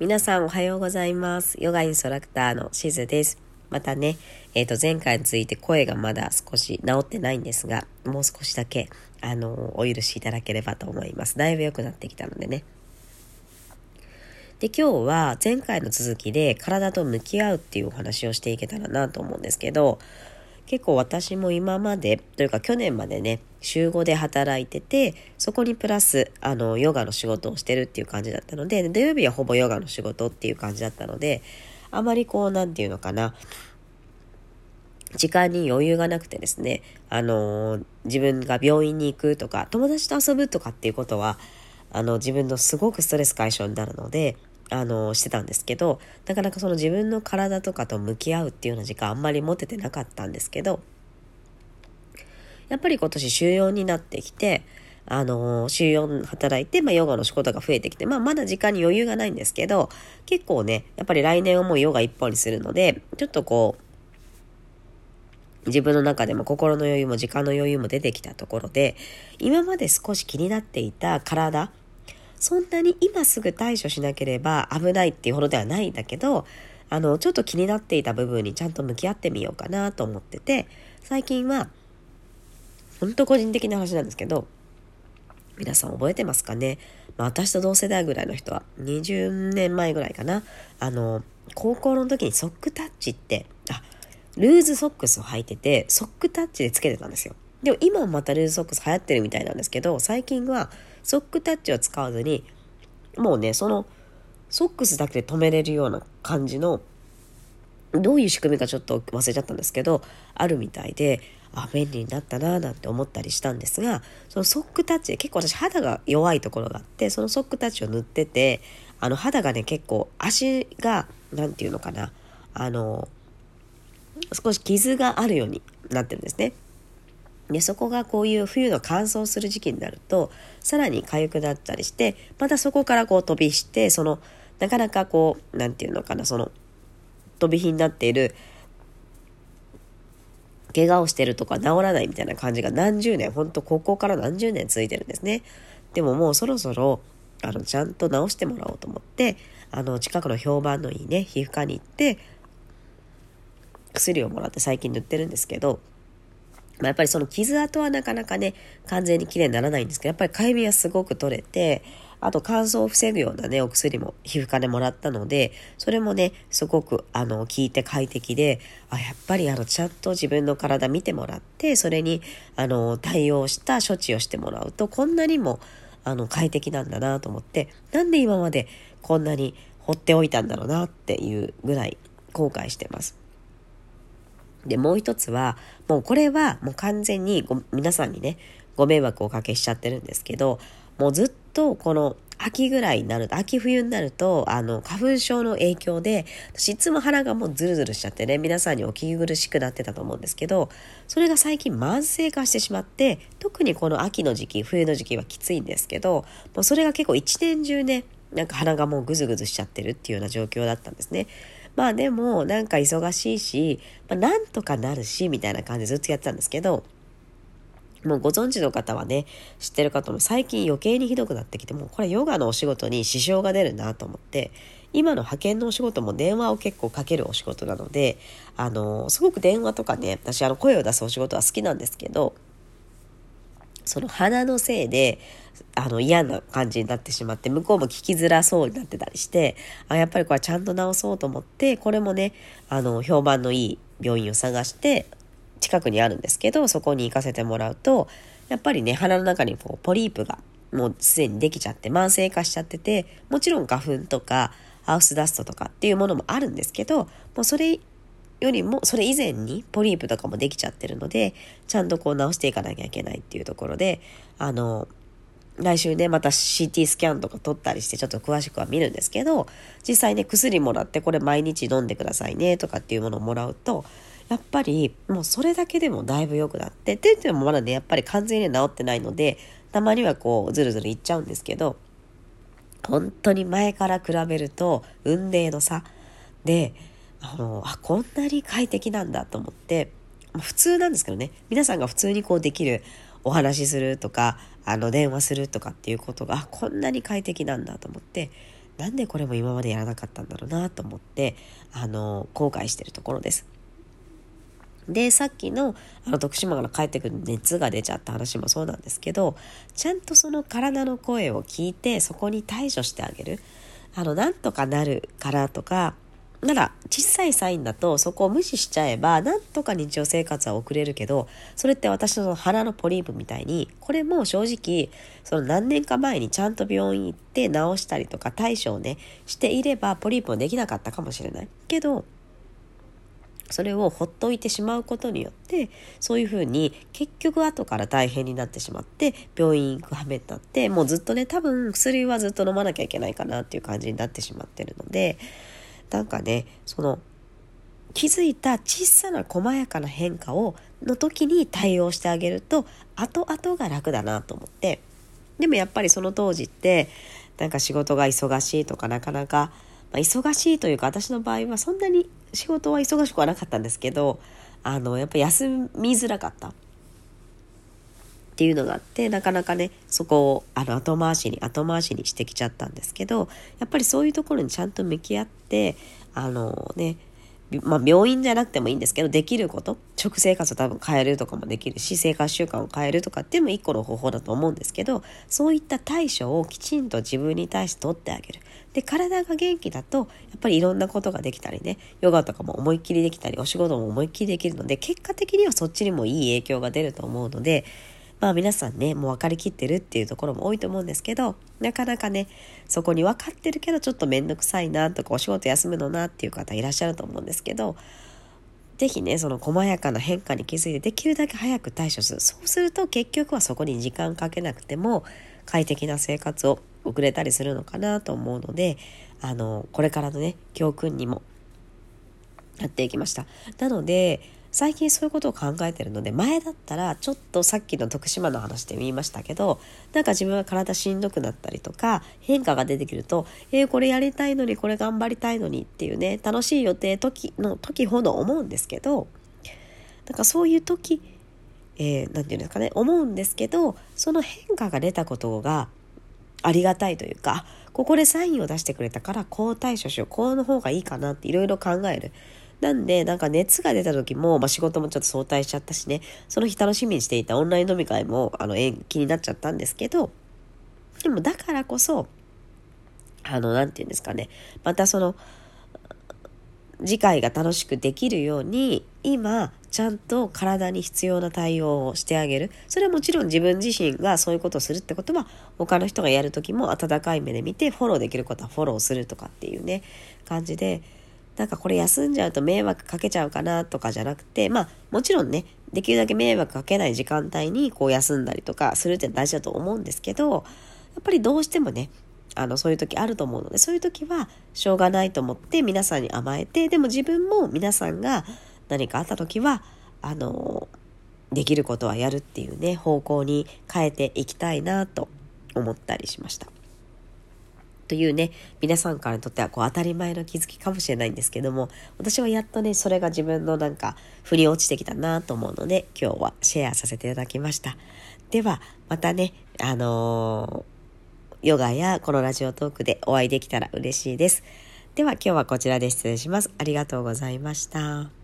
皆さんおはようございます。ヨガインストラクターのしずです。またね、えっ、ー、と、前回について声がまだ少し治ってないんですが、もう少しだけ、あの、お許しいただければと思います。だいぶ良くなってきたのでね。で、今日は前回の続きで体と向き合うっていうお話をしていけたらなと思うんですけど、結構私も今までというか去年までね週5で働いててそこにプラスあのヨガの仕事をしてるっていう感じだったので土曜日はほぼヨガの仕事っていう感じだったのであまりこう何て言うのかな時間に余裕がなくてですねあの自分が病院に行くとか友達と遊ぶとかっていうことはあの自分のすごくストレス解消になるのであのしてたんですけどなかなかその自分の体とかと向き合うっていうような時間あんまり持ててなかったんですけどやっぱり今年週4になってきてあの週4働いて、まあ、ヨガの仕事が増えてきて、まあ、まだ時間に余裕がないんですけど結構ねやっぱり来年はもうヨガ一本にするのでちょっとこう自分の中でも心の余裕も時間の余裕も出てきたところで今まで少し気になっていた体そんなに今すぐ対処しなければ危ないっていうほどではないんだけど、あの、ちょっと気になっていた部分にちゃんと向き合ってみようかなと思ってて、最近は、ほんと個人的な話なんですけど、皆さん覚えてますかね、まあ、私と同世代ぐらいの人は、20年前ぐらいかな、あの、高校の時にソックタッチって、あ、ルーズソックスを履いてて、ソックタッチでつけてたんですよ。でも今もまたルーズソックス流行ってるみたいなんですけど、最近はソックタッチを使わずに、もうね、そのソックスだけで止めれるような感じの、どういう仕組みかちょっと忘れちゃったんですけど、あるみたいで、あ、便利になったなぁなんて思ったりしたんですが、そのソックタッチ結構私肌が弱いところがあって、そのソックタッチを塗ってて、あの肌がね、結構足が、なんていうのかな、あの、少し傷があるようになってるんですね。でそこがこういう冬の乾燥する時期になるとさらに痒くなったりしてまたそこからこう飛びしてそのなかなかこう何て言うのかなその飛び火になっている怪我をしてるとか治らないみたいな感じが何十年ほんとここから何十年続いてるんですね。でももうそろそろあのちゃんと治してもらおうと思ってあの近くの評判のいいね皮膚科に行って薬をもらって最近塗ってるんですけどまあ、やっぱりその傷跡はなかなかね、完全に綺麗にならないんですけど、やっぱりかゆみはすごく取れて、あと乾燥を防ぐようなね、お薬も皮膚科でもらったので、それもね、すごくあの、効いて快適で、あ、やっぱりあの、ちゃんと自分の体見てもらって、それにあの、対応した処置をしてもらうと、こんなにもあの、快適なんだなと思って、なんで今までこんなに放っておいたんだろうなっていうぐらい後悔してます。で、もう一つは、もうこれはもう完全にご皆さんにね、ご迷惑をおかけしちゃってるんですけど、もうずっとこの秋ぐらいになると、秋冬になると、あの、花粉症の影響で、私いつも鼻がもうズルズルしちゃってね、皆さんにお聞き苦しくなってたと思うんですけど、それが最近慢性化してしまって、特にこの秋の時期、冬の時期はきついんですけど、もうそれが結構一年中ね、なんか鼻がもうぐずぐずしちゃってるっていうような状況だったんですね。まあでもなんか忙しいし、まあ、なんとかなるしみたいな感じでずっとやってたんですけどもうご存知の方はね知ってる方も最近余計にひどくなってきてもうこれヨガのお仕事に支障が出るなと思って今の派遣のお仕事も電話を結構かけるお仕事なのであのすごく電話とかね私あの声を出すお仕事は好きなんですけどその鼻のせいであの嫌な感じになってしまって向こうも聞きづらそうになってたりしてあやっぱりこれちゃんと治そうと思ってこれもねあの評判のいい病院を探して近くにあるんですけどそこに行かせてもらうとやっぱりね鼻の中にこうポリープがもうすでにできちゃって慢性化しちゃっててもちろん花粉とかハウスダストとかっていうものもあるんですけどもうそれよりもそれ以前にポリープとかもできちゃってるのでちゃんとこう直していかなきゃいけないっていうところであの来週ねまた CT スキャンとか取ったりしてちょっと詳しくは見るんですけど実際ね薬もらってこれ毎日飲んでくださいねとかっていうものをもらうとやっぱりもうそれだけでもだいぶ良くなってって言ってもまだねやっぱり完全に治ってないのでたまにはこうズルズルいっちゃうんですけど本当に前から比べると運命の差であのあこんなに快適なんだと思って。普通なんですけどね。皆さんが普通にこうできるお話しするとかあの電話するとかっていうことがこんなに快適なんだと思って。なんでこれも今までやらなかったんだろうなと思ってあの後悔してるところです。でさっきのあの徳島から帰ってくる熱が出ちゃった話もそうなんですけどちゃんとその体の声を聞いてそこに対処してあげる。あのなんとかなるからとかなら小さいサインだとそこを無視しちゃえばなんとか日常生活は送れるけどそれって私の鼻のポリープみたいにこれも正直その何年か前にちゃんと病院行って治したりとか対処をねしていればポリープもできなかったかもしれない。けどそれをほっといてしまうことによってそういうふうに結局後から大変になってしまって病院行くはめになってもうずっとね多分薬はずっと飲まなきゃいけないかなっていう感じになってしまってるのでなんかねその気づいた小さな細やかな変化をの時に対応してあげると後々が楽だなと思って。でもやっぱりその当時ってなんか仕事が忙しいとかなかなか、まあ、忙しいというか私の場合はそんなに仕事は忙しくはなかったんですけどあのやっぱ休みづらかった。っていうのがあってなかなかねそこをあの後回しに後回しにしてきちゃったんですけどやっぱりそういうところにちゃんと向き合ってあのねまあ、病院じゃなくてもいいんですけどできること食生活を多分変えるとかもできるし生活習慣を変えるとかっていうのも一個の方法だと思うんですけどそういった対処をきちんと自分に対して取ってあげる。で体が元気だとやっぱりいろんなことができたりねヨガとかも思いっきりできたりお仕事も思いっきりできるので結果的にはそっちにもいい影響が出ると思うのでまあ皆さんねもう分かりきってるっていうところも多いと思うんですけどなかなかねそこに分かってるけどちょっと面倒くさいなとかお仕事休むのなっていう方いらっしゃると思うんですけど是非ねその細やかな変化に気づいてできるだけ早く対処するそうすると結局はそこに時間かけなくても快適な生活を送れたりするのかなと思うのであのこれからのね教訓にもなっていきました。なので最近そういうことを考えてるので前だったらちょっとさっきの徳島の話で言いましたけどなんか自分が体しんどくなったりとか変化が出てくるとえー、これやりたいのにこれ頑張りたいのにっていうね楽しい予定時の時ほど思うんですけどなんかそういう時えー、て言うんですかね思うんですけどその変化が出たことがありがたいというかここでサインを出してくれたからこう対処しようこうの方がいいかなっていろいろ考えるなんで、なんか熱が出た時も、まあ、仕事もちょっと早退しちゃったしね、その日楽しみにしていたオンライン飲み会も、あの、延期になっちゃったんですけど、でもだからこそ、あの、なんて言うんですかね、またその、次回が楽しくできるように、今、ちゃんと体に必要な対応をしてあげる。それはもちろん自分自身がそういうことをするってことは、他の人がやる時も温かい目で見て、フォローできることはフォローするとかっていうね、感じで、なんかこれ休んじゃうと迷惑かけちゃうかなとかじゃなくて、まあもちろんね、できるだけ迷惑かけない時間帯にこう休んだりとかするって大事だと思うんですけど、やっぱりどうしてもね、あの、そういう時あると思うので、そういう時はしょうがないと思って皆さんに甘えて、でも自分も皆さんが何かあった時は、あの、できることはやるっていうね、方向に変えていきたいなと思ったりしました。というね、皆さんからにとってはこう当たり前の気づきかもしれないんですけども、私はやっとね、それが自分のなんか、腑に落ちてきたなと思うので、今日はシェアさせていただきました。では、またね、あのー、ヨガやこのラジオトークでお会いできたら嬉しいです。では今日はこちらで失礼します。ありがとうございました。